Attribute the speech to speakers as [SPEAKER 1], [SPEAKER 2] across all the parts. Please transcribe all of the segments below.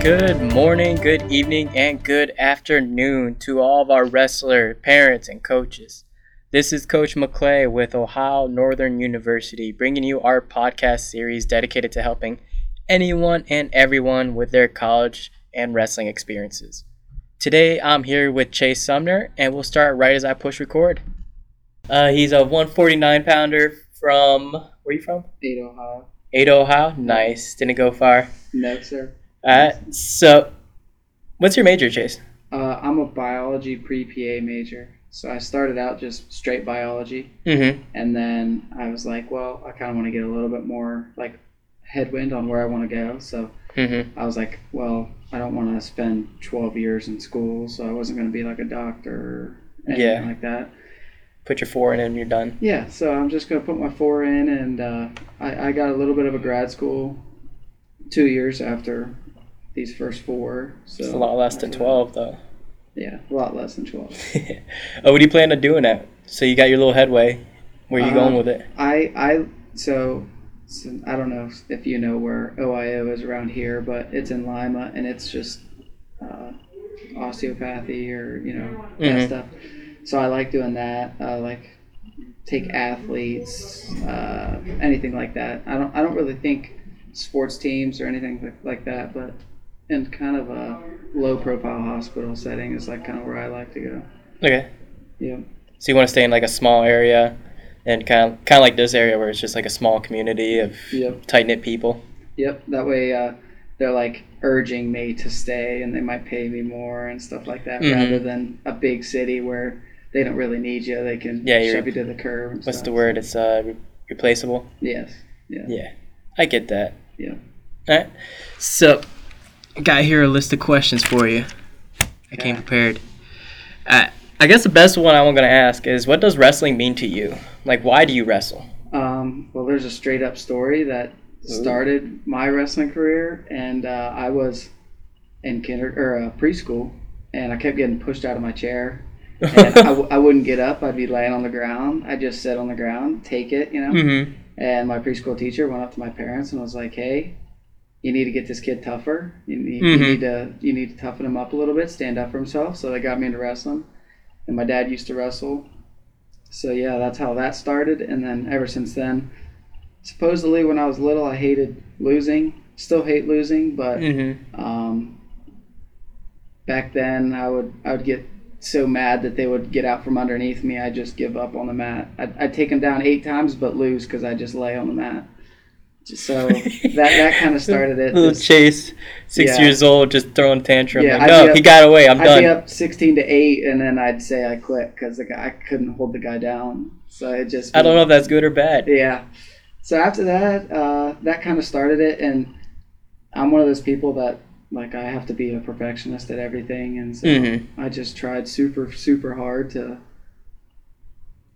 [SPEAKER 1] Good morning, good evening, and good afternoon to all of our wrestler parents and coaches. This is Coach McClay with Ohio Northern University, bringing you our podcast series dedicated to helping anyone and everyone with their college and wrestling experiences. Today, I'm here with Chase Sumner, and we'll start right as I push record. Uh, he's a 149 pounder from where are you from?
[SPEAKER 2] Ada, Ohio.
[SPEAKER 1] Ada, Ohio. Nice. Didn't go far.
[SPEAKER 2] No, sir.
[SPEAKER 1] So, what's your major, Chase?
[SPEAKER 2] Uh, I'm a biology pre PA major. So I started out just straight biology.
[SPEAKER 1] Mm-hmm.
[SPEAKER 2] And then I was like, well, I kind of want to get a little bit more like headwind on where I want to go. So
[SPEAKER 1] Mm-hmm.
[SPEAKER 2] I was like, well, I don't want to spend 12 years in school. So I wasn't going to be like a doctor or anything
[SPEAKER 1] Yeah.
[SPEAKER 2] like that.
[SPEAKER 1] Put your four in and you're done.
[SPEAKER 2] Yeah, so I'm just gonna put my four in, and uh, I, I got a little bit of a grad school two years after these first four. So
[SPEAKER 1] It's a lot less than 12, though.
[SPEAKER 2] Yeah, a lot less than twelve.
[SPEAKER 1] oh, what do you plan on doing that? So you got your little headway. Where are you
[SPEAKER 2] Uh,
[SPEAKER 1] going with it?
[SPEAKER 2] I I so, so I don't know if you know where OIO is around here, but it's in Lima, and it's just uh, osteopathy or you know that
[SPEAKER 1] Mhm.
[SPEAKER 2] stuff. So I like doing that. Uh, like take athletes, uh, anything like that. I don't I don't really think sports teams or anything like, like that, but in kind of a low profile hospital setting is like kind of where I like to go.
[SPEAKER 1] Okay.
[SPEAKER 2] Yeah.
[SPEAKER 1] So you want to stay in like a small area, and kind of kind of like this area where it's just like a small community of
[SPEAKER 2] Yep.
[SPEAKER 1] tight knit people.
[SPEAKER 2] Yep. That way, uh, they're like urging me to stay, and they might pay me more and stuff like that,
[SPEAKER 1] Mhm.
[SPEAKER 2] rather than a big city where they don't really need you. They can
[SPEAKER 1] Yeah,
[SPEAKER 2] shove you to the curb.
[SPEAKER 1] What's
[SPEAKER 2] stuff.
[SPEAKER 1] the word? It's uh re- replaceable.
[SPEAKER 2] Yes. Yeah.
[SPEAKER 1] Yeah, I get that.
[SPEAKER 2] Yeah.
[SPEAKER 1] All right. So, got here a list of questions for you. I came prepared. Uh, I guess the best one I'm gonna ask is, what does wrestling mean to you? Like, why do you wrestle?
[SPEAKER 2] Um, well, there's a straight up story that started my wrestling career, and uh, I was in kinder or uh, preschool, and I kept getting pushed out of my chair. And I, w- I wouldn't get up. I'd be laying on the ground. I'd just sit on the ground, take it, you know.
[SPEAKER 1] mm-hmm.
[SPEAKER 2] And my preschool teacher went up to my parents and was like, "Hey, you need to get this kid tougher. You need,
[SPEAKER 1] Mhm.
[SPEAKER 2] you need to you need to toughen him up a little bit, stand up for himself." So they got me into wrestling, and my dad used to wrestle. So yeah, that's how that started, and then ever since then, supposedly when I was little, I hated losing. Still hate losing, but
[SPEAKER 1] Mm-hmm.
[SPEAKER 2] um, back then I would I would get so mad that they would get out from underneath me. I'd just give up on the mat. I'd, I'd take them down eight times, but lose because I just lay on the mat. So that that kind of started it.
[SPEAKER 1] Little Chase, six
[SPEAKER 2] Yeah.
[SPEAKER 1] years old, just throwing tantrum.
[SPEAKER 2] Yeah,
[SPEAKER 1] like,
[SPEAKER 2] I'd
[SPEAKER 1] no,
[SPEAKER 2] up-
[SPEAKER 1] he got away. I'm
[SPEAKER 2] I'd
[SPEAKER 1] done.
[SPEAKER 2] be up sixteen to eight, and then I'd say I quit because I couldn't hold the guy down. So it just
[SPEAKER 1] I don't know if that's good or bad.
[SPEAKER 2] Yeah. So after that, uh, that kind of started it, and I'm one of those people that like I have to be a perfectionist at everything, and so
[SPEAKER 1] Mhm.
[SPEAKER 2] I just tried super super hard to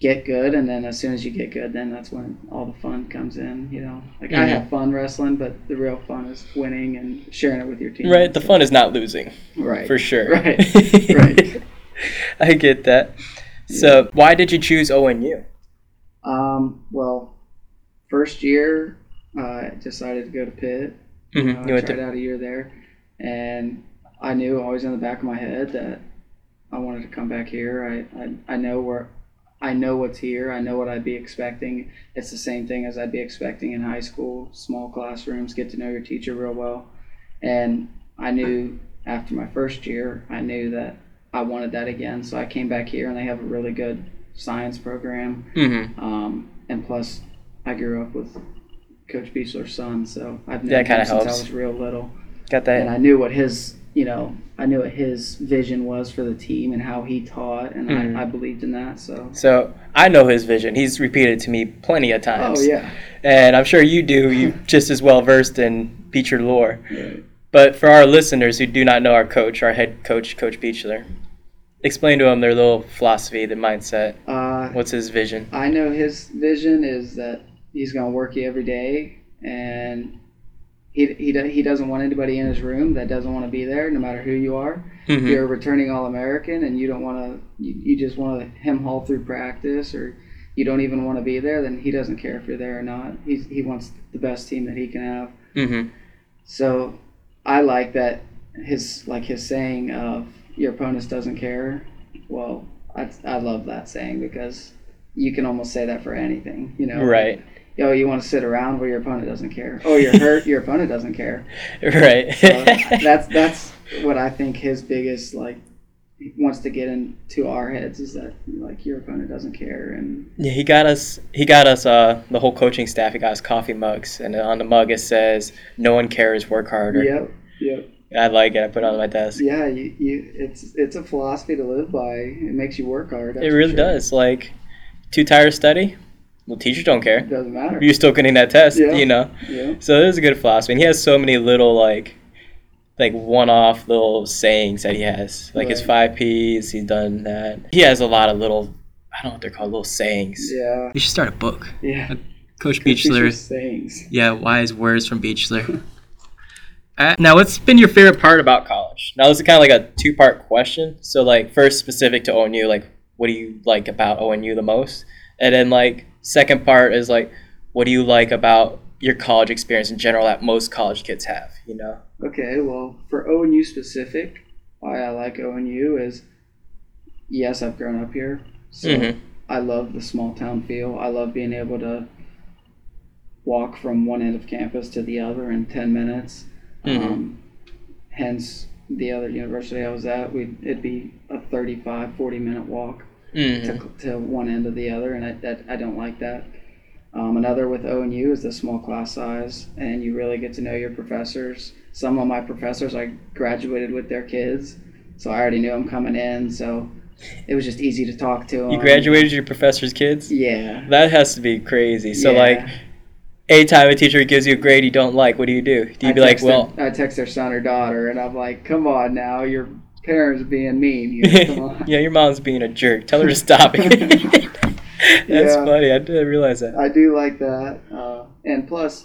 [SPEAKER 2] get good, and then as soon as you get good, then that's when all the fun comes in. You know, like I
[SPEAKER 1] Mhm.
[SPEAKER 2] have fun wrestling, but the real fun is winning and sharing it with your team.
[SPEAKER 1] Right. The fun is not losing,
[SPEAKER 2] right
[SPEAKER 1] for sure.
[SPEAKER 2] Right. Right.
[SPEAKER 1] I get that. So, why did you choose ONU?
[SPEAKER 2] Um, well, first year, uh, I decided to go to Pitt.
[SPEAKER 1] Mm-hmm.
[SPEAKER 2] Uh,
[SPEAKER 1] You went
[SPEAKER 2] tried
[SPEAKER 1] to
[SPEAKER 2] out a year there, and I knew always in the back of my head that I wanted to come back here. I, I, I know where I know what's here. I know what I'd be expecting. It's the same thing as I'd be expecting in high school. Small classrooms, get to know your teacher real well, and I knew after my first year, I knew that I wanted that again. So I came back here, and they have a really good science program.
[SPEAKER 1] Mm-hmm.
[SPEAKER 2] Um, and plus, I grew up with Coach Beechler's son, so I've known
[SPEAKER 1] That
[SPEAKER 2] him since I was real little,
[SPEAKER 1] Got that. and.
[SPEAKER 2] I knew what his, you know, I knew what his vision was for the team and how he taught, and
[SPEAKER 1] Mhm.
[SPEAKER 2] I, I believed in that. So,
[SPEAKER 1] So I know his vision. He's repeated to me plenty of times.
[SPEAKER 2] oh yeah,
[SPEAKER 1] And I'm sure you do. You just as well versed in Beechler lore.
[SPEAKER 2] Right.
[SPEAKER 1] But for our listeners who do not know our coach, our head coach, Coach Beechler, explain to them their little philosophy, their mindset.
[SPEAKER 2] Uh,
[SPEAKER 1] What's his vision?
[SPEAKER 2] I know his vision is that he's going to work you every day, and he, he, he doesn't want anybody in his room that doesn't want to be there, no matter who you are. If
[SPEAKER 1] Mhm.
[SPEAKER 2] you're a returning All American and you don't want to, you, you just want to hem haul through practice, or you don't even want to be there, then he doesn't care if you're there or not. He's, he wants the best team that he can have.
[SPEAKER 1] Mhm.
[SPEAKER 2] So I like that his like his saying of your opponent doesn't care. Well, I I love that saying because you can almost say that for anything. You know,
[SPEAKER 1] Right.
[SPEAKER 2] Yo, you want to sit around where your opponent doesn't care. Oh, you're hurt. your opponent doesn't care.
[SPEAKER 1] Right.
[SPEAKER 2] So that's that's what I think his biggest like wants to get into our heads is that like your opponent doesn't care and
[SPEAKER 1] Yeah, he got us. He got us. Uh, the whole coaching staff. He got us coffee mugs, and on the mug it says, "No one cares. Work harder."
[SPEAKER 2] yep yep
[SPEAKER 1] I like it. I put it on my desk.
[SPEAKER 2] yeah you, you it's it's a philosophy to live by it makes you work hard
[SPEAKER 1] it really
[SPEAKER 2] sure.
[SPEAKER 1] does. Like, too tired to study? Well, teachers don't care.
[SPEAKER 2] it doesn't matter
[SPEAKER 1] You're still getting that test.
[SPEAKER 2] Yeah.
[SPEAKER 1] You know.
[SPEAKER 2] yeah
[SPEAKER 1] So it is a good philosophy, and he has so many little like, like one-off little sayings that he has. Like his five P's. He's done that. He has a lot of little. I don't know what they're called. Little sayings.
[SPEAKER 2] yeah
[SPEAKER 1] You should start a book.
[SPEAKER 2] yeah
[SPEAKER 1] Coach
[SPEAKER 2] Good teacher
[SPEAKER 1] Beechler.
[SPEAKER 2] sayings
[SPEAKER 1] Yeah, wise words from Beechler. Uh, now, what's been your favorite part about college? Now, this is kind of like a two-part question. So, like, first, specific to ONU, like, what do you like about ONU the most? And then, like, second part is like, what do you like about your college experience in general that most college kids have? You know?
[SPEAKER 2] Okay, well, for ONU specific, why I like ONU is yes, I've grown up here. So
[SPEAKER 1] Mhm.
[SPEAKER 2] I love the small town feel. I love being able to walk from one end of campus to the other in 10 minutes.
[SPEAKER 1] Mhm.
[SPEAKER 2] Um, hence, the other university I was at, we'd, it'd be a 35, 40 minute walk
[SPEAKER 1] Mhm.
[SPEAKER 2] to, to one end or the other, and I, that, I don't like that. Um, another with ONU is the small class size, and you really get to know your professors. Some of my professors, I graduated with their kids, so I already knew them coming in, so it was just easy to talk to them.
[SPEAKER 1] You graduated your professor's kids?
[SPEAKER 2] Yeah.
[SPEAKER 1] That has to be crazy. So,
[SPEAKER 2] Yeah.
[SPEAKER 1] like, anytime a teacher gives you a grade you don't like, what do you do? Do you
[SPEAKER 2] I
[SPEAKER 1] be like,
[SPEAKER 2] text their-
[SPEAKER 1] well,
[SPEAKER 2] I text their son or daughter, and I'm like, come on now, your parents being mean. Come on.
[SPEAKER 1] yeah, your mom's being a jerk. Tell her to stop it. That's
[SPEAKER 2] Yeah.
[SPEAKER 1] funny. I didn't realize that.
[SPEAKER 2] I do like that, uh, and plus,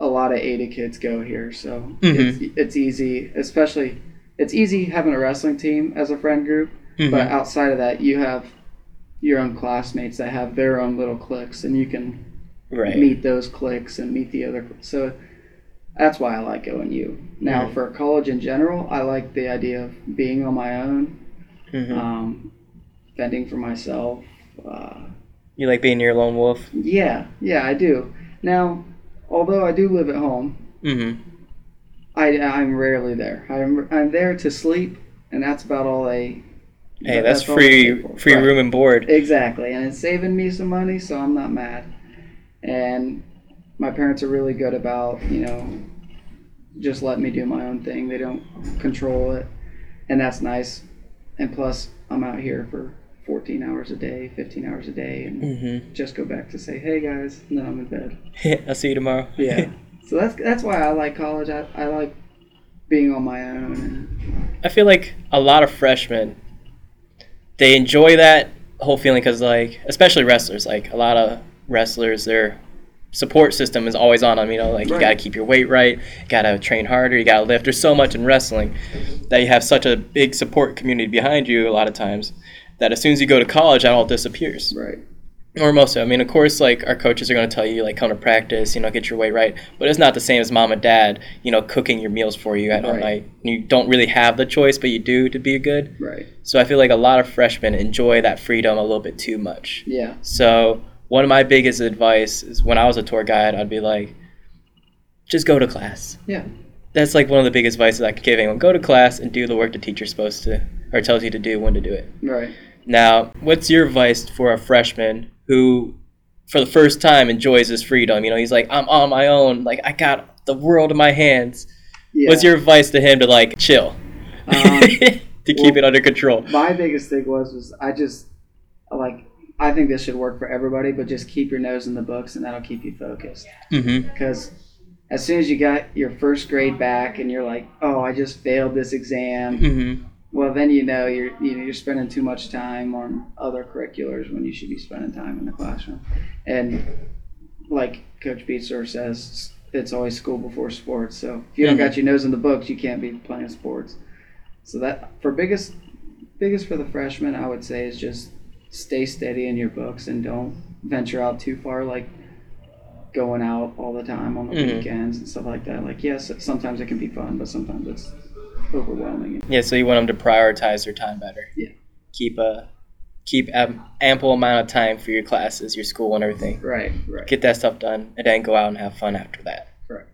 [SPEAKER 2] a lot of Ada kids go here, so it's, it's easy. Especially, it's easy having a wrestling team as a friend group,
[SPEAKER 1] Mhm.
[SPEAKER 2] but outside of that, you have your own classmates that have their own little cliques, and you can
[SPEAKER 1] right.
[SPEAKER 2] meet those cliques and meet the other. So that's why I like ONU. Now,
[SPEAKER 1] Mhm.
[SPEAKER 2] for college in general, I like the idea of being on my own,
[SPEAKER 1] Mhm.
[SPEAKER 2] um, fending for myself. Uh,
[SPEAKER 1] you like being your lone wolf?
[SPEAKER 2] yeah, yeah, I do. Now, although I do live at home,
[SPEAKER 1] Mm-hmm.
[SPEAKER 2] I I'm rarely there. I'm I'm there to sleep, and that's about all I.
[SPEAKER 1] Hey, that's,
[SPEAKER 2] pay
[SPEAKER 1] free free
[SPEAKER 2] Right.
[SPEAKER 1] room and board.
[SPEAKER 2] Exactly, and it's saving me some money, so I'm not mad. And my parents are really good about you know just letting me do my own thing. They don't control it, and that's nice. And plus, I'm out here for 14 hours a day, 15 hours a day, and
[SPEAKER 1] Mm-hmm.
[SPEAKER 2] just go back to say, "Hey guys," and then I'm in bed.
[SPEAKER 1] I'll see you tomorrow.
[SPEAKER 2] Yeah. so that's that's why I like college. I, I like being on my own. And,
[SPEAKER 1] I feel like a lot of freshmen, they enjoy that whole feeling because, like, especially wrestlers, like a lot of wrestlers, their support system is always on them. You know, like you got to keep your weight right, you got to train harder, you got to lift. There's so much in wrestling that you have such a big support community behind you. A lot of times, that as soon as you go to college, that all disappears.
[SPEAKER 2] right.
[SPEAKER 1] or most of it. I mean, of course, like our coaches are going to tell you, like, come to practice, you know, get your weight right. But it's not the same as mom and dad, you know, cooking your meals for you at
[SPEAKER 2] Right.
[SPEAKER 1] night. You don't really have the choice, but you do to be good.
[SPEAKER 2] Right.
[SPEAKER 1] So I feel like a lot of freshmen enjoy that freedom a little bit too much.
[SPEAKER 2] Yeah.
[SPEAKER 1] So one of my biggest advice is when I was a tour guide, I'd be like, just go to class.
[SPEAKER 2] Yeah.
[SPEAKER 1] That's like one of the biggest advices I could give anyone. Go to class and do the work the teacher's supposed to, or tells you to do when to do it.
[SPEAKER 2] Right.
[SPEAKER 1] Now, what's your advice for a freshman who, for the first time, enjoys his freedom? You know, he's like, I'm on my own. Like, I got the world in my hands.
[SPEAKER 2] Yeah.
[SPEAKER 1] What's your advice to him to, like, chill?
[SPEAKER 2] Um,
[SPEAKER 1] to keep
[SPEAKER 2] well-
[SPEAKER 1] it under control.
[SPEAKER 2] my biggest thing was was I just like I think this should work for everybody, but just keep your nose in the books and that'll keep you focused.
[SPEAKER 1] Mm-hmm.
[SPEAKER 2] Because as soon as you got your first grade back and you're like, oh, I just failed this exam,
[SPEAKER 1] Mm-hmm.
[SPEAKER 2] well then you know you're you know you're spending too much time on other curriculars when you should be spending time in the classroom. And like Coach Beechler says, it's always school before sports. So if you don't
[SPEAKER 1] Mhm.
[SPEAKER 2] got your nose in the books, you can't be playing sports. So that for biggest biggest for the freshmen, I would say is just stay steady in your books and don't venture out too far. Like going out all the time on the
[SPEAKER 1] Mhm.
[SPEAKER 2] weekends and stuff like that. Like yes, sometimes it can be fun, but sometimes it's overwhelming.
[SPEAKER 1] Yeah, so you want them to prioritize their time better.
[SPEAKER 2] Yeah.
[SPEAKER 1] Keep a keep am- ample amount of time for your classes, your school, and everything.
[SPEAKER 2] Right, right,
[SPEAKER 1] Get that stuff done, and then go out and have fun after that.
[SPEAKER 2] correct.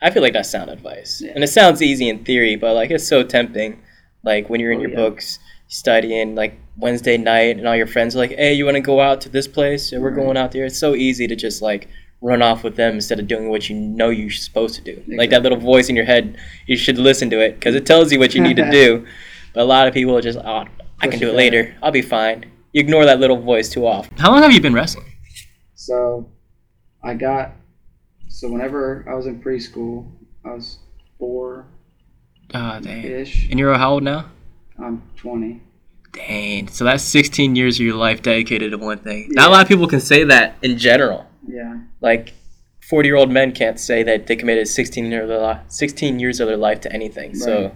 [SPEAKER 1] I feel like that's sound advice,
[SPEAKER 2] Yeah.
[SPEAKER 1] and it sounds easy in theory, but like it's so tempting. Like when you're in
[SPEAKER 2] Oh,
[SPEAKER 1] your
[SPEAKER 2] yeah.
[SPEAKER 1] books studying, like Wednesday night, and all your friends are like, "Hey, you want to go out to this place? Yeah, we're
[SPEAKER 2] Right.
[SPEAKER 1] going out there." It's so easy to just like run off with them instead of doing what you know you're supposed to do. Like that little voice in your head, you should listen to it because it tells you what you need to do. But a lot of people are just, "Oh, I can do
[SPEAKER 2] it
[SPEAKER 1] it later. I'll be fine." You ignore that little voice too often. How long have you been wrestling?
[SPEAKER 2] So, I got so whenever I was in preschool, I was four
[SPEAKER 1] Oh, dang.
[SPEAKER 2] ish.
[SPEAKER 1] And you're how old now?
[SPEAKER 2] I'm 20.
[SPEAKER 1] Dang. So that's 16 years of your life dedicated to one thing. Not a lot of people can say that in general.
[SPEAKER 2] Yeah,
[SPEAKER 1] Like 40 year old men can't say that they committed 16 years of their, li- 16 years of their life to anything. So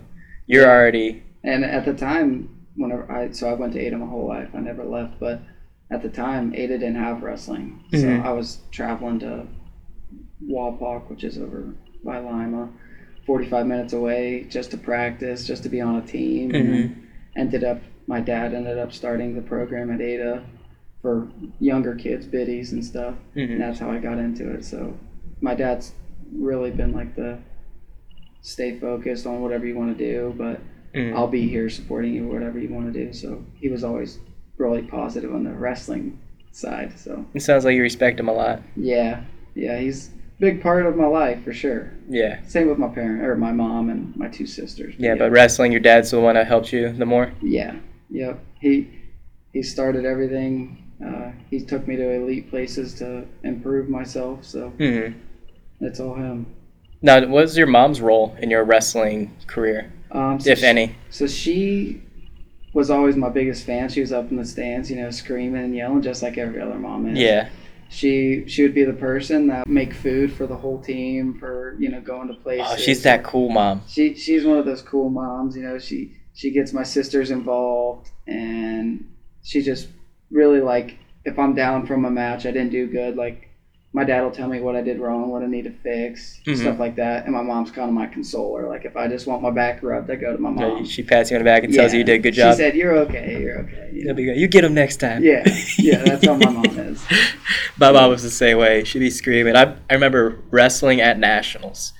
[SPEAKER 1] you're
[SPEAKER 2] Yeah.
[SPEAKER 1] already.
[SPEAKER 2] and at the time, whenever I so I went to Ada my whole life, I never left. But at the time, Ada didn't have wrestling, so mm-hmm. I was traveling to Wapak, which is over by Lima, 45 minutes away, just to practice, just to be on a team. And ended up, my dad ended up starting the program at Ada for younger kids, biddies and stuff.
[SPEAKER 1] Mhm.
[SPEAKER 2] and that's how I got into it. So my dad's really been like the stay focused on whatever you want to do, but
[SPEAKER 1] Mhm.
[SPEAKER 2] I'll be here supporting you whatever you want to do. So he was always really positive on the wrestling side. So
[SPEAKER 1] It sounds like you respect him a lot.
[SPEAKER 2] yeah, yeah, he's big part of my life for sure.
[SPEAKER 1] Yeah.
[SPEAKER 2] Same with my parent or my mom and my two sisters.
[SPEAKER 1] Yeah, but wrestling, your dad's the one that helped you the more.
[SPEAKER 2] Yeah, yep. He he started everything. Uh, he took me to elite places to improve myself. So
[SPEAKER 1] hmm
[SPEAKER 2] it's all him.
[SPEAKER 1] Now, what was your mom's role in your wrestling career,
[SPEAKER 2] Um, so
[SPEAKER 1] if
[SPEAKER 2] she-
[SPEAKER 1] any?
[SPEAKER 2] So she was always my biggest fan. She was up in the stands, you know, screaming and yelling just like every other mom is.
[SPEAKER 1] Yeah.
[SPEAKER 2] She she would be the person that make food for the whole team for you know going to oh, places.
[SPEAKER 1] Oh, she's that cool mom.
[SPEAKER 2] She she's one of those cool moms. You know, she she gets my sisters involved, and she just really like if I'm down from a match, I didn't do good. Like my dad will tell me what I did wrong, what I need to fix,
[SPEAKER 1] Mhm.
[SPEAKER 2] stuff like that. And my mom's kind of my consoler. Like if I just want my back rubbed, I go to my mom.
[SPEAKER 1] She pats you on the back and tells you you did a good job.
[SPEAKER 2] She said, "You're okay. You're okay." You
[SPEAKER 1] You'll
[SPEAKER 2] know?
[SPEAKER 1] be good. You get them next time.
[SPEAKER 2] Yeah, yeah, that's how my mom is.
[SPEAKER 1] My mom was the same way. She'd be screaming. I, I remember wrestling at nationals,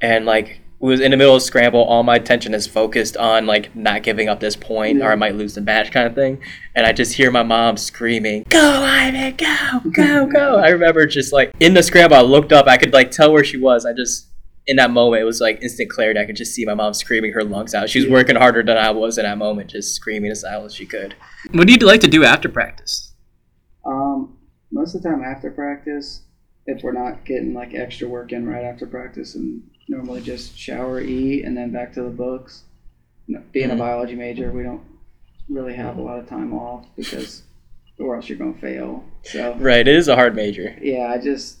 [SPEAKER 1] and like we was in the middle of scramble. All my attention is focused on like not giving up this point, or I might lose the match, kind of thing. And I just hear my mom screaming, "Go, Ivan! Go, go, go!" I remember just like in the scramble, I looked up. I could like tell where she was. I just in that moment, it was like instant clarity. I could just see my mom screaming her lungs out. She was
[SPEAKER 2] Yeah.
[SPEAKER 1] working harder than I was in that moment, just screaming as loud as she could. What do you like to do after practice?
[SPEAKER 2] Um, most of the time after practice, if we're not getting like extra work in right after practice, and normally just shower, eat, and then back to the books. Being a biology major, we don't really have a lot of time off because, or else you're gonna fail. So
[SPEAKER 1] Right, it is a hard major.
[SPEAKER 2] yeah, I just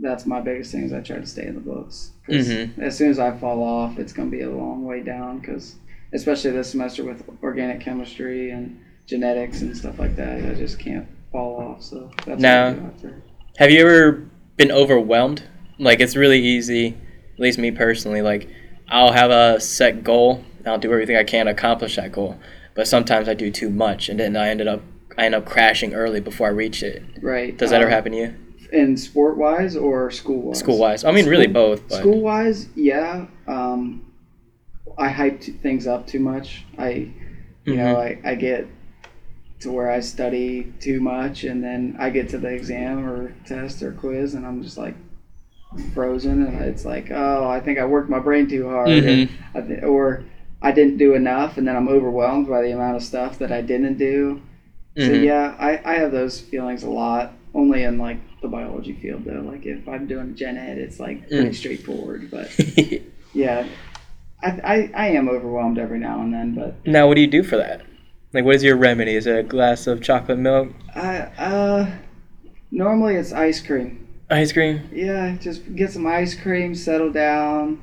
[SPEAKER 2] that's my biggest thing is I try to stay in the books.
[SPEAKER 1] Mhm.
[SPEAKER 2] As soon as I fall off, it's gonna be a long way down. Because especially this semester with organic chemistry and genetics and stuff like that, I just can't fall off. So that's
[SPEAKER 1] Now-
[SPEAKER 2] what I do after.
[SPEAKER 1] Have you ever been overwhelmed? Like it's really easy, at least me personally, like I'll have a set goal, and I'll do everything I can to accomplish that goal. But sometimes I do too much and then I ended up I end up crashing early before I reach it.
[SPEAKER 2] Right.
[SPEAKER 1] Does that ever
[SPEAKER 2] Uh,
[SPEAKER 1] happen to you?
[SPEAKER 2] In sport wise or school wise?
[SPEAKER 1] School wise. I mean really both,
[SPEAKER 2] School wise, yeah. Um, I hype t- things up too much. I, you know,
[SPEAKER 1] Mhm.
[SPEAKER 2] I, I get to where I study too much, and then I get to the exam or test or quiz, and I'm just like frozen, and it's like, oh, I think I worked my brain too hard,
[SPEAKER 1] Mhm.
[SPEAKER 2] or, I th- or I didn't do enough, and then I'm overwhelmed by the amount of stuff that I didn't do. So
[SPEAKER 1] Mhm.
[SPEAKER 2] yeah, I, I have those feelings a lot. Only in like the biology field though. Like if I'm doing gen ed, it's like pretty
[SPEAKER 1] Mm.
[SPEAKER 2] straightforward. But yeah, I, I I am overwhelmed every now and then. But
[SPEAKER 1] now what do you do for that? Like what is your remedy? Is it a glass of chocolate milk?
[SPEAKER 2] I uh normally it's ice cream.
[SPEAKER 1] Ice cream?
[SPEAKER 2] Yeah, just get some ice cream, settle down.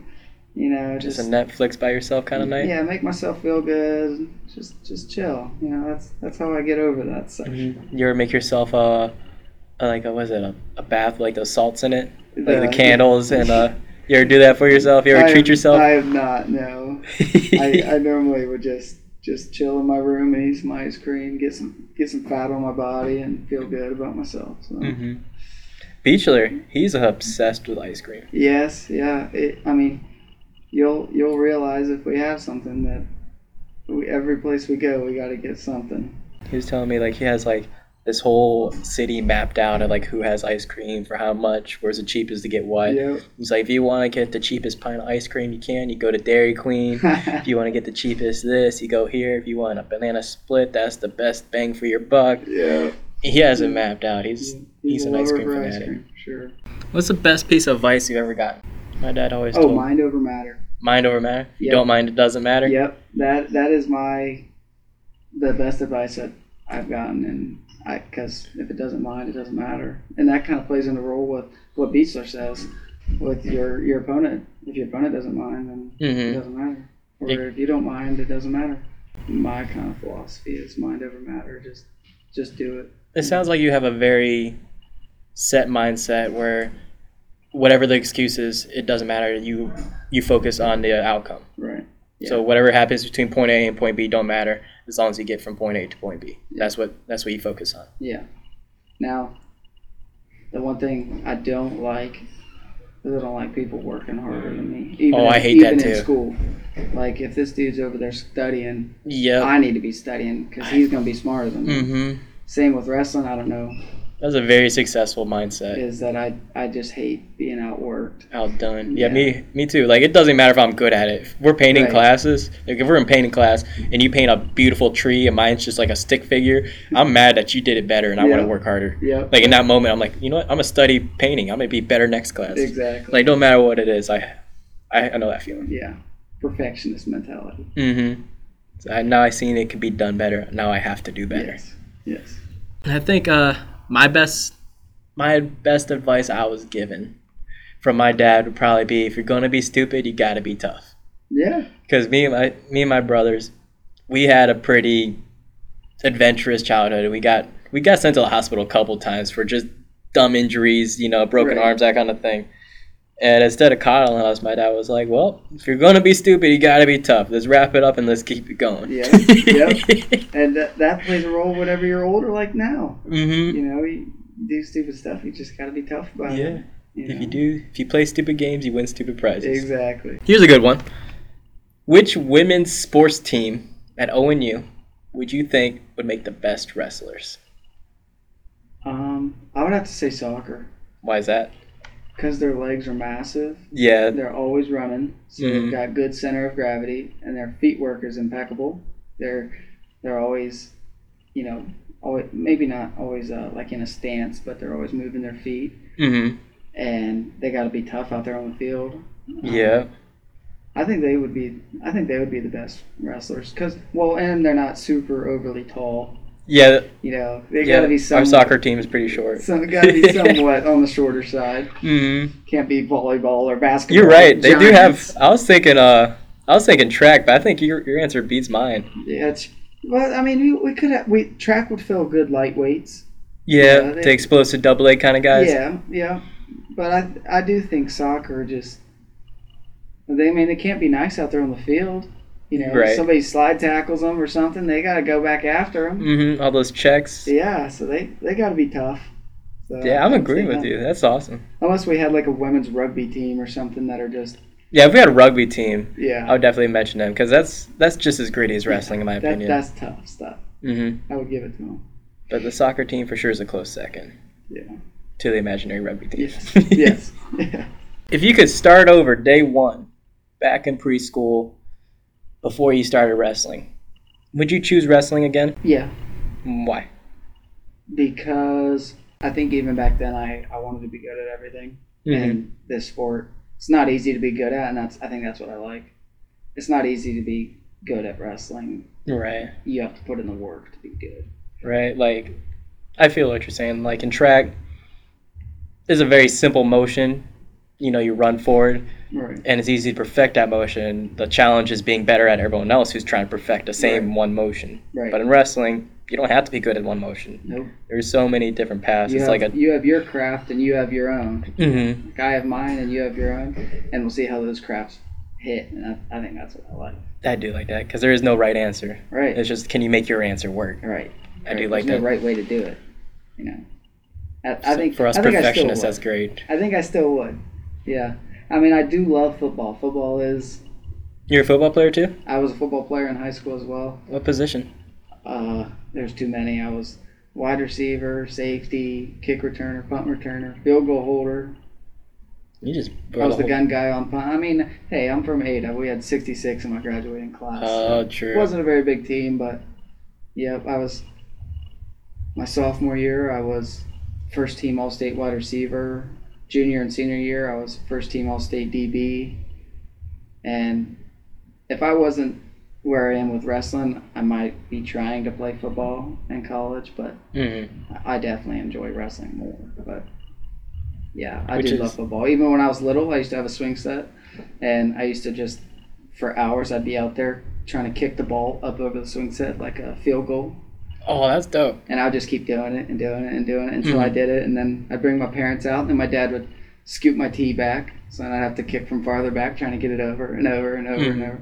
[SPEAKER 2] You know,
[SPEAKER 1] Just
[SPEAKER 2] just,
[SPEAKER 1] a Netflix by yourself kind of night?
[SPEAKER 2] yeah, make myself feel good. Just just chill. You know, that's that's how I get over that section.
[SPEAKER 1] Mhm. You ever make yourself a uh, like, what was it, a, a bath with like those salts in it? Like the
[SPEAKER 2] The-
[SPEAKER 1] candles and, uh, you ever do that for yourself? You ever
[SPEAKER 2] I
[SPEAKER 1] treat
[SPEAKER 2] have-
[SPEAKER 1] yourself?
[SPEAKER 2] I have not. No. I, I normally would just just chill in my room and eat some ice cream, get some get some fat on my body, and feel good about myself. So
[SPEAKER 1] hmm Beachler, he's obsessed with ice cream.
[SPEAKER 2] yes, yeah. It, I mean, you'll you'll realize if we have something that we, every place we go, we got to get something.
[SPEAKER 1] He was telling me like he has like this whole city mapped out of like who has ice cream for how much, where's the cheapest to get what.
[SPEAKER 2] Yep.
[SPEAKER 1] He's like, if you want to get the cheapest pint of ice cream you can, you go to Dairy Queen. if you want to get the cheapest this, you go here. If you want a banana split, that's the best bang for your buck.
[SPEAKER 2] yeah.
[SPEAKER 1] He has it mapped out. He's
[SPEAKER 2] He's,
[SPEAKER 1] he's an ice cream
[SPEAKER 2] for ice
[SPEAKER 1] fanatic.
[SPEAKER 2] cream, Sure.
[SPEAKER 1] What's the best piece of advice you ever got? My dad always
[SPEAKER 2] Oh, mind over matter.
[SPEAKER 1] mind over matter. You don't mind, it doesn't matter.
[SPEAKER 2] Yep, that that is my the best advice that I've gotten, and I because if it doesn't mind, it doesn't matter, and that kind of plays in the role with what Beachler says with your your opponent. If your opponent doesn't mind, then it
[SPEAKER 1] hmm
[SPEAKER 2] doesn't matter, or if you don't mind, it doesn't matter. My kind of philosophy is mind over matter. Just just do it.
[SPEAKER 1] It sounds like you have a very set mindset where whatever the excuse is, it doesn't matter. You you focus on the outcome.
[SPEAKER 2] Right.
[SPEAKER 1] So whatever happens between point A and point B don't matter as long as you get from point A to point B. That's what that's what you focus on.
[SPEAKER 2] Yeah. Now, the one thing I don't like is I don't like people working harder than me. Even
[SPEAKER 1] Oh, I hate
[SPEAKER 2] even
[SPEAKER 1] that
[SPEAKER 2] in
[SPEAKER 1] too.
[SPEAKER 2] school. Like if this dude's over there studying,
[SPEAKER 1] yeah,
[SPEAKER 2] I need to be studying because he's gonna be smarter than me.
[SPEAKER 1] Mm-hmm.
[SPEAKER 2] Same with wrestling. I don't know.
[SPEAKER 1] That's a very successful mindset.
[SPEAKER 2] Is that I I just hate being outworked.
[SPEAKER 1] Outdone. Yeah,
[SPEAKER 2] Yeah.
[SPEAKER 1] me me too. Like it doesn't matter if I'm good at it. If we're painting
[SPEAKER 2] Right.
[SPEAKER 1] classes, like if we're in painting class and you paint a beautiful tree and mine's just like a stick figure, I'm mad that you did it better and I want to work harder.
[SPEAKER 2] Yeah.
[SPEAKER 1] Like in that moment, I'm like, you know what? I'm gonna study painting. I'm gonna be better next class.
[SPEAKER 2] Exactly.
[SPEAKER 1] Like no matter what it is, I I, I know that feeling.
[SPEAKER 2] yeah. Perfectionist mentality.
[SPEAKER 1] Mm-hmm. So I, now I seen it could be done better. Now I have to do better.
[SPEAKER 2] Yes. Yes.
[SPEAKER 1] And I think uh, my best my best advice I was given from my dad would probably be if you're gonna be stupid, you gotta be tough.
[SPEAKER 2] Yeah.
[SPEAKER 1] Because me and my me and my brothers, we had a pretty adventurous childhood. We got we got sent to the hospital a couple times for just dumb injuries, you know, broken
[SPEAKER 2] Right.
[SPEAKER 1] arms, that kind of thing. And instead of coddling us, my dad was like, "Well, if you're gonna be stupid, you gotta be tough. Let's wrap it up and let's keep it going."
[SPEAKER 2] Yeah. Yep. And that, that plays a role whenever you're older, like now.
[SPEAKER 1] mhm.
[SPEAKER 2] You know, you do stupid stuff. You just got to be tough about
[SPEAKER 1] Yeah.
[SPEAKER 2] it. You
[SPEAKER 1] If
[SPEAKER 2] know?
[SPEAKER 1] you do, if you play stupid games, you win stupid prizes.
[SPEAKER 2] Exactly.
[SPEAKER 1] Here's a good one. Which women's sports team at ONU would you think would make the best wrestlers?
[SPEAKER 2] Um, I would have to say soccer
[SPEAKER 1] Why is that?
[SPEAKER 2] Because their legs are massive.
[SPEAKER 1] Yeah.
[SPEAKER 2] They're always running, so
[SPEAKER 1] Mhm.
[SPEAKER 2] they've got good center of gravity, and their feet work is impeccable. They're they're always, you know, always maybe not always uh, like in a stance, but they're always moving their feet,
[SPEAKER 1] Mm-hmm.
[SPEAKER 2] and they got to be tough out there on the field. Um,
[SPEAKER 1] Yeah.
[SPEAKER 2] I think they would be. I think they would be the best wrestlers because well, and they're not super overly tall.
[SPEAKER 1] Yeah.
[SPEAKER 2] You know, they
[SPEAKER 1] yeah.
[SPEAKER 2] got to be
[SPEAKER 1] Our soccer team is pretty short.
[SPEAKER 2] Some got to be somewhat on the shorter side.
[SPEAKER 1] mm-hmm.
[SPEAKER 2] Can't be volleyball or basketball.
[SPEAKER 1] You're right. They do have. I was thinking. Uh, I was thinking track, but I think your your answer beats mine.
[SPEAKER 2] Yeah, it's, well, I mean, we, we could have. We track would fill good lightweights.
[SPEAKER 1] Yeah,
[SPEAKER 2] Yeah, they-
[SPEAKER 1] the explosive double A kind of guys.
[SPEAKER 2] Yeah, yeah, but I I do think soccer just. They I mean they can't be nice out there on the field. You know,
[SPEAKER 1] Right.
[SPEAKER 2] somebody slide tackles them or something, they got to go back after them.
[SPEAKER 1] Mm-hmm. All those checks.
[SPEAKER 2] Yeah, so they they got to be tough. So
[SPEAKER 1] Yeah, I'm agreeing with
[SPEAKER 2] that.
[SPEAKER 1] you. That's awesome.
[SPEAKER 2] Unless we had like a women's rugby team or something that are just
[SPEAKER 1] Yeah, if we had a rugby team,
[SPEAKER 2] yeah.
[SPEAKER 1] I would definitely mention them because that's that's just as gritty as wrestling, in my
[SPEAKER 2] that,
[SPEAKER 1] opinion.
[SPEAKER 2] That's tough stuff.
[SPEAKER 1] Mm-hmm.
[SPEAKER 2] I would give it to them.
[SPEAKER 1] But the soccer team for sure is a close second
[SPEAKER 2] Yeah.
[SPEAKER 1] to the imaginary rugby team.
[SPEAKER 2] Yes. yes. Yeah.
[SPEAKER 1] If you could start over day one, back in preschool, before you started wrestling, would you choose wrestling again?
[SPEAKER 2] Yeah.
[SPEAKER 1] Why?
[SPEAKER 2] Because I think even back then I, I wanted to be good at everything.
[SPEAKER 1] Mm-hmm.
[SPEAKER 2] And this sport, it's not easy to be good at, and that's I think that's what I like. It's not easy to be good at wrestling.
[SPEAKER 1] Right.
[SPEAKER 2] You have to put in the work to be good.
[SPEAKER 1] Right. Like, I feel what you're saying. Like in track, there's a very simple motion. You know, you run forward,
[SPEAKER 2] Right.
[SPEAKER 1] and it's easy to perfect that motion. The challenge is being better at everyone else who's trying to perfect the same one motion.
[SPEAKER 2] Right.
[SPEAKER 1] But in wrestling, you don't have to be good at one motion.
[SPEAKER 2] Nope.
[SPEAKER 1] There's so many different paths.
[SPEAKER 2] You
[SPEAKER 1] it's
[SPEAKER 2] have,
[SPEAKER 1] like a
[SPEAKER 2] you have your craft and you have your own.
[SPEAKER 1] Mhm.
[SPEAKER 2] Like I have mine and you have your own, and we'll see how those crafts hit. And I, I think that's what I like.
[SPEAKER 1] I do like that because there is no right answer.
[SPEAKER 2] Right.
[SPEAKER 1] It's just can you make your answer work?
[SPEAKER 2] right.
[SPEAKER 1] I do like
[SPEAKER 2] There's
[SPEAKER 1] that.
[SPEAKER 2] no right way to do it. You know. I, I
[SPEAKER 1] So
[SPEAKER 2] think
[SPEAKER 1] for us
[SPEAKER 2] I
[SPEAKER 1] perfectionists, that's great.
[SPEAKER 2] I think I still would. Yeah. I mean, I do love football. Football is.
[SPEAKER 1] You're a football player too.
[SPEAKER 2] I was a football player in high school as well.
[SPEAKER 1] What position?
[SPEAKER 2] Uh, there's too many. I was wide receiver, safety, kick returner, punt returner, field goal holder.
[SPEAKER 1] You just.
[SPEAKER 2] I was the gun guy on punt. I mean, hey, I'm from Ada. We had 66 in my graduating class.
[SPEAKER 1] Oh,
[SPEAKER 2] It
[SPEAKER 1] true.
[SPEAKER 2] wasn't a very big team, but yep, I was. My sophomore year, I was first team All State wide receiver. Junior and senior year, I was first team All State DB. And if I wasn't where I am with wrestling, I might be trying to play football in college, but
[SPEAKER 1] Mhm.
[SPEAKER 2] I definitely enjoy wrestling more. But yeah, I
[SPEAKER 1] Which
[SPEAKER 2] do
[SPEAKER 1] is-
[SPEAKER 2] love football. Even when I was little, I used to have a swing set, and I used to just for hours I'd be out there trying to kick the ball up over the swing set like a field goal,
[SPEAKER 1] Oh, that's dope.
[SPEAKER 2] and I would just keep doing it and doing it and doing it until I
[SPEAKER 1] Mhm.
[SPEAKER 2] did it, and then I'd bring my parents out, and then my dad would scoop my tee back, so then I'd have to kick from farther back trying to get it over and over and over and
[SPEAKER 1] Mhm.
[SPEAKER 2] over.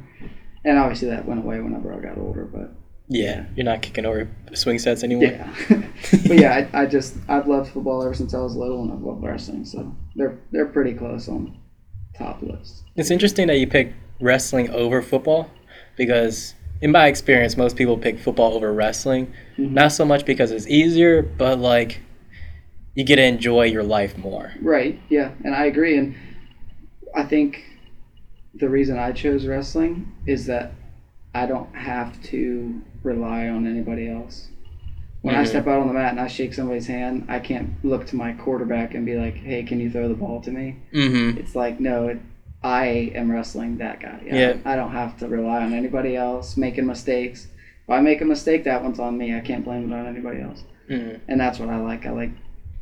[SPEAKER 2] And obviously that went away whenever I got older, but
[SPEAKER 1] Yeah, you're not kicking over swing sets anymore.
[SPEAKER 2] yeah. but yeah, I, I just I've loved football ever since I was little, and I've loved wrestling. So they're they're pretty close on top list.
[SPEAKER 1] It's interesting that you picked wrestling over football because, in my experience, most people pick football over wrestling.
[SPEAKER 2] Mhm.
[SPEAKER 1] Not so much because it's easier, but like you get to enjoy your life more.
[SPEAKER 2] Right. Yeah, and I agree. And I think the reason I chose wrestling is that I don't have to rely on anybody else. When I
[SPEAKER 1] Mhm.
[SPEAKER 2] step out on the mat and I shake somebody's hand, I can't look to my quarterback and be like, "Hey, can you throw the ball to me?"
[SPEAKER 1] Mm-hmm.
[SPEAKER 2] It's like, no, it, I am wrestling that guy. I-
[SPEAKER 1] Yeah.
[SPEAKER 2] I don't have to rely on anybody else making mistakes. If I make a mistake, that one's on me. I can't blame it on anybody else.
[SPEAKER 1] mm
[SPEAKER 2] And that's what I like. I like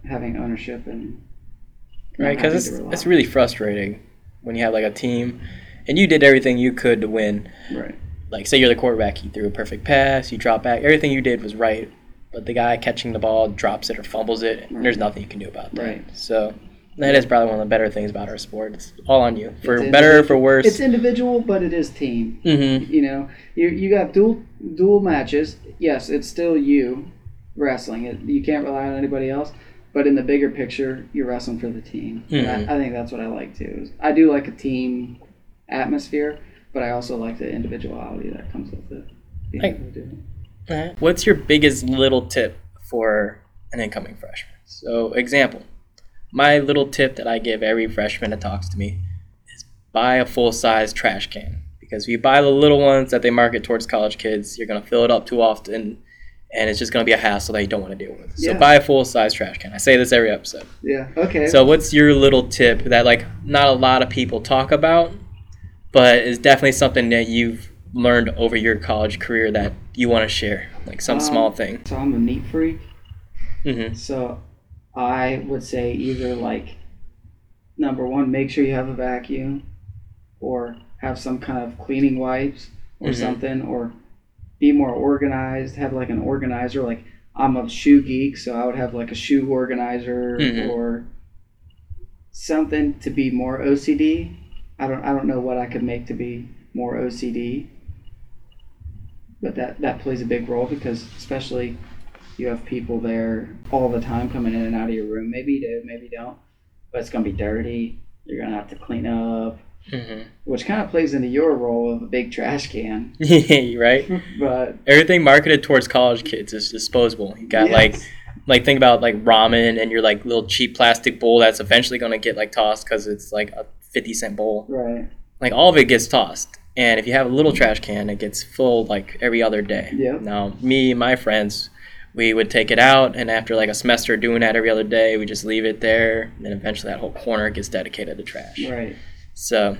[SPEAKER 2] having ownership and
[SPEAKER 1] Right, because it's it's really frustrating when you have like a team, and you did everything you could to win.
[SPEAKER 2] right.
[SPEAKER 1] Like, say you're the quarterback, you threw a perfect pass, you drop back, everything you did was right, but the guy catching the ball drops it or fumbles it, and there's nothing you can do about that.
[SPEAKER 2] Right.
[SPEAKER 1] So that is probably one of the better things about our sport. It's all on you, for
[SPEAKER 2] It's
[SPEAKER 1] better or for worse.
[SPEAKER 2] It's individual, but it is team.
[SPEAKER 1] mm-hmm.
[SPEAKER 2] You know, you you got dual dual matches. Yes, it's still you wrestling. It, you can't rely on anybody else. But in the bigger picture, you're wrestling for the team.
[SPEAKER 1] Mhm.
[SPEAKER 2] I, I think that's what I like too. I do like a team atmosphere, but I also like the individuality that comes with it.
[SPEAKER 1] Like-
[SPEAKER 2] able to do it.
[SPEAKER 1] What's your biggest little tip for an incoming freshman? So, example, my little tip that I give every freshman that talks to me is buy a full size trash can. Because if you buy the little ones that they market towards college kids, you're going to fill it up too often and it's just going to be a hassle that you don't want to deal with. So, buy a full size trash can. I say this every episode.
[SPEAKER 2] Yeah. Okay.
[SPEAKER 1] So, what's your little tip that, like, not a lot of people talk about, but is definitely something that you've learned over your college career that you want to share? Like, some
[SPEAKER 2] Um,
[SPEAKER 1] small thing.
[SPEAKER 2] so I'm a neat freak.
[SPEAKER 1] Mm-hmm.
[SPEAKER 2] So I would say either like number one, make sure you have a vacuum, or have some kind of cleaning wipes or
[SPEAKER 1] Mhm.
[SPEAKER 2] something, or be more organized. Have like an organizer. Like I'm a shoe geek, so I would have like a shoe organizer
[SPEAKER 1] Mhm.
[SPEAKER 2] or something to be more OCD. I don't I don't know what I could make to be more OCD. But that, that plays a big role because especially you have people there all the time coming in and out of your room. Maybe you do, maybe you don't. But it's gonna be dirty. You're gonna have to clean up,
[SPEAKER 1] Mm-hmm.
[SPEAKER 2] which kind of plays into your role of a big trash can.
[SPEAKER 1] right?
[SPEAKER 2] But
[SPEAKER 1] Everything marketed towards college kids is disposable. You got
[SPEAKER 2] yes.
[SPEAKER 1] like like think about like ramen and your like little cheap plastic bowl that's eventually gonna get like tossed because it's like a fifty cent bowl.
[SPEAKER 2] right,
[SPEAKER 1] Like all of it gets tossed. And if you have a little trash can, it gets full like every other day.
[SPEAKER 2] yeah
[SPEAKER 1] Now, me and my friends, we would take it out, and after like a semester doing that every other day, we just leave it there. And then eventually that whole corner gets dedicated to trash.
[SPEAKER 2] right,
[SPEAKER 1] So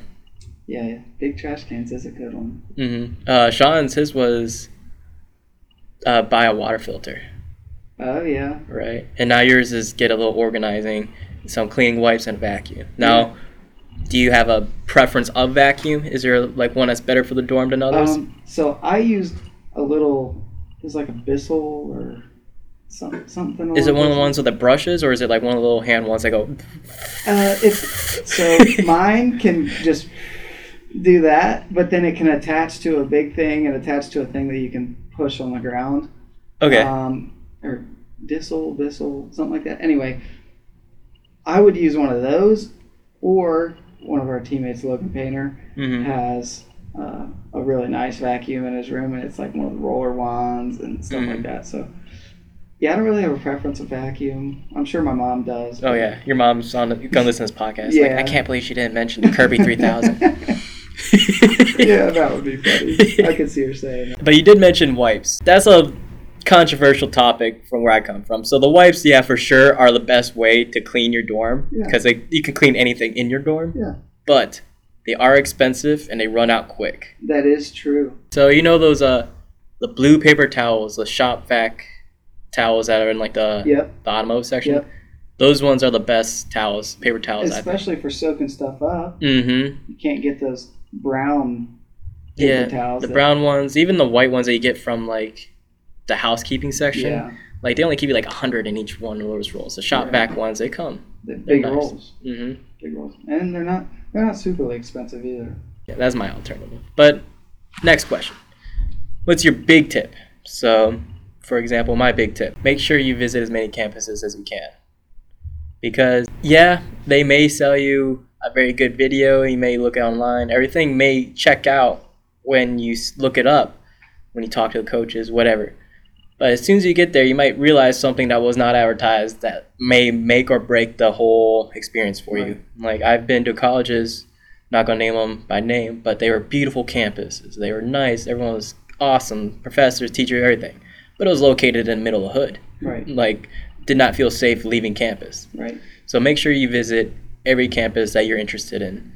[SPEAKER 2] yeah, yeah. Big trash cans is a good one.
[SPEAKER 1] mm-hmm. Uh, Sean's his was uh, buy a water filter,
[SPEAKER 2] Oh yeah,
[SPEAKER 1] right? And now yours is get a little organizing, some cleaning wipes and a vacuum. Now, do you have a preference of vacuum? Is there like one that's better for the dorm than others?
[SPEAKER 2] Um, so I used a little It's like a Bissell or some, something.
[SPEAKER 1] Is it one of the ones with the brushes, or is it like one of the little hand ones that go?
[SPEAKER 2] Uh, it's so mine can just do that, but then it can attach to a big thing and attach to a thing that you can push on the ground.
[SPEAKER 1] Okay.
[SPEAKER 2] Um, or Bissell, Bissell, something like that. Anyway, I would use one of those, or one of our teammates, Logan Painter,
[SPEAKER 1] hmm
[SPEAKER 2] has a really nice vacuum in his room, and it's like one of the roller wands and stuff
[SPEAKER 1] Mhm.
[SPEAKER 2] like that. So. Yeah, I don't really have a preference of vacuum. I'm sure my mom does.
[SPEAKER 1] Oh yeah, your mom's on. The, gonna listen to this podcast. Like,
[SPEAKER 2] Yeah.
[SPEAKER 1] I can't believe she didn't mention the Kirby three thousand.
[SPEAKER 2] yeah, that would be funny. I could see her saying that.
[SPEAKER 1] But you did mention wipes. That's a controversial topic from where I come from. So the wipes, yeah, for sure, are the best way to clean your dorm
[SPEAKER 2] Yeah.
[SPEAKER 1] because you can clean anything in your dorm.
[SPEAKER 2] Yeah.
[SPEAKER 1] But they are expensive and they run out quick.
[SPEAKER 2] That is true.
[SPEAKER 1] So you know those uh the blue paper towels, the shop vac towels that are in like the
[SPEAKER 2] Yep.
[SPEAKER 1] bottom of section.
[SPEAKER 2] Yep.
[SPEAKER 1] Those ones are the best towels, paper towels. I think.
[SPEAKER 2] Especially for soaking stuff up.
[SPEAKER 1] Mm-hmm.
[SPEAKER 2] You can't get those brown paper
[SPEAKER 1] Yeah,
[SPEAKER 2] towels.
[SPEAKER 1] the
[SPEAKER 2] that-
[SPEAKER 1] brown ones, even the white ones that you get from like the housekeeping section.
[SPEAKER 2] Yeah.
[SPEAKER 1] Like they only give you like a hundred in each one of those rolls. The shop
[SPEAKER 2] Right.
[SPEAKER 1] vac ones, they come.
[SPEAKER 2] The big
[SPEAKER 1] nice.
[SPEAKER 2] rolls.
[SPEAKER 1] Mm-hmm.
[SPEAKER 2] Big rolls. And they're not they're not superly expensive either.
[SPEAKER 1] Yeah, that's my alternative. But next question. What's your big tip? So, for example, my big tip make sure you visit as many campuses as you can. Because, yeah, they may sell you a very good video, you may look online, everything may check out when you look it up, when you talk to the coaches, whatever. But as soon as you get there, you might realize something that was not advertised that may make or break the whole experience for you. Like, I've been to colleges not gonna name them by name, but they were beautiful campuses. They were nice. Everyone was awesome. Professors, teachers, everything. But it was located in the middle of the hood.
[SPEAKER 2] Right.
[SPEAKER 1] Like, did not feel safe leaving campus.
[SPEAKER 2] Right.
[SPEAKER 1] So make sure you visit every campus that you're interested in,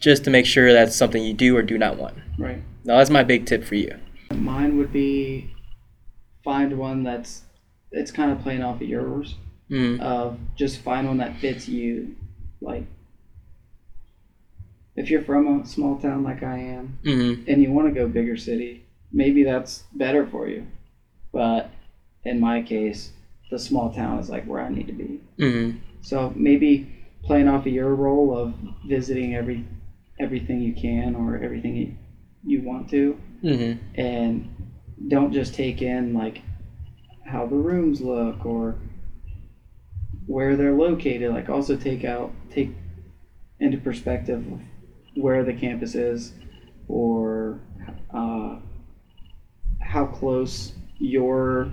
[SPEAKER 1] just to make sure that's something you do or do not want.
[SPEAKER 2] Right.
[SPEAKER 1] Now that's my big tip for you.
[SPEAKER 2] Mine would be find one that's it's kind of playing off of yours.
[SPEAKER 1] Mm.
[SPEAKER 2] Of just find one that fits you. Like if you're from a small town like I am,
[SPEAKER 1] Mm-hmm.
[SPEAKER 2] and you want to go bigger city, maybe that's better for you. But in my case, the small town is like where I need to be.
[SPEAKER 1] Mm-hmm.
[SPEAKER 2] So maybe playing off of your role of visiting every everything you can or everything you, you want to,
[SPEAKER 1] Mm-hmm.
[SPEAKER 2] and don't just take in like how the rooms look or where they're located. Like also take out take into perspective where the campus is or uh, how close your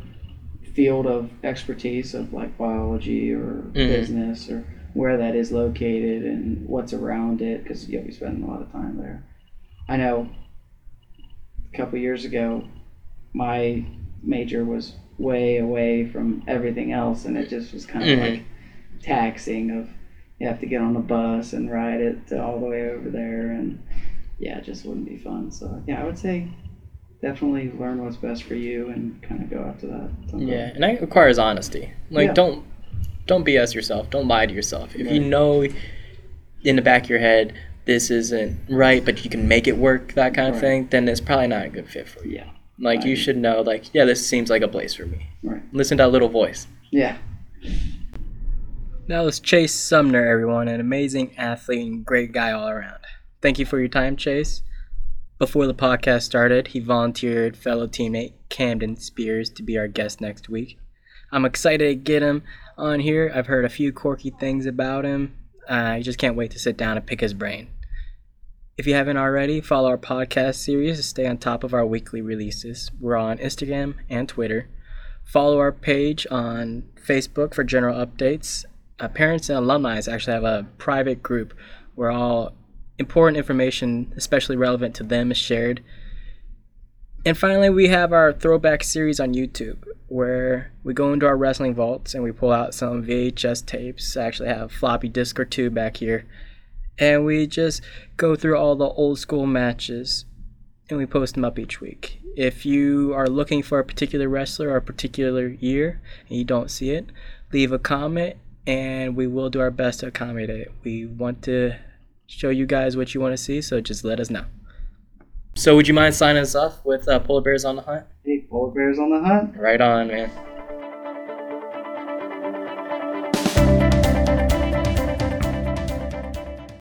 [SPEAKER 2] field of expertise of like biology or business or where that is located and what's around it because you'll be spending a lot of time there. I know a couple years ago my major was way away from everything else and it just was kind of
[SPEAKER 1] Mhm.
[SPEAKER 2] like taxing of you have to get on a bus and ride it to all the way over there and yeah it just wouldn't be fun so yeah i would say definitely learn what's best for you and kind of go after that sometime.
[SPEAKER 1] Yeah, and that requires honesty. Like
[SPEAKER 2] Yeah.
[SPEAKER 1] don't don't BS yourself. Don't lie to yourself. If you know in the back of your head this isn't right, but you can make it work, that kind of
[SPEAKER 2] Right.
[SPEAKER 1] thing, then it's probably not a good fit for you.
[SPEAKER 2] yeah
[SPEAKER 1] Like you
[SPEAKER 2] I-
[SPEAKER 1] should know, like, yeah, this seems like a place for me.
[SPEAKER 2] Right.
[SPEAKER 1] Listen to that little voice.
[SPEAKER 2] yeah
[SPEAKER 1] That was Chase Sumner, everyone, an amazing athlete and great guy all around. Thank you for your time, Chase. Before the podcast started, he volunteered fellow teammate Camden Spears to be our guest next week. I'm excited to get him on here. I've heard a few quirky things about him. Uh, I just can't wait to sit down and pick his brain. If you haven't already, follow our podcast series to stay on top of our weekly releases. We're on Instagram and Twitter. Follow our page on Facebook for general updates. Uh, parents and alumni actually have a private group where all important information, especially relevant to them, is shared. And finally, we have our throwback series on YouTube where we go into our wrestling vaults and we pull out some VHS tapes. I actually have floppy disk or two back here. And we just go through all the old school matches and we post them up each week. If you are looking for a particular wrestler or a particular year and you don't see it, leave a comment and we will do our best to accommodate it. We want to show you guys what you want to see, so just let us know. So would you mind signing us off with uh, Polar Bears on the Hunt?
[SPEAKER 2] Hey, polar bears on the hunt.
[SPEAKER 1] Right on, man.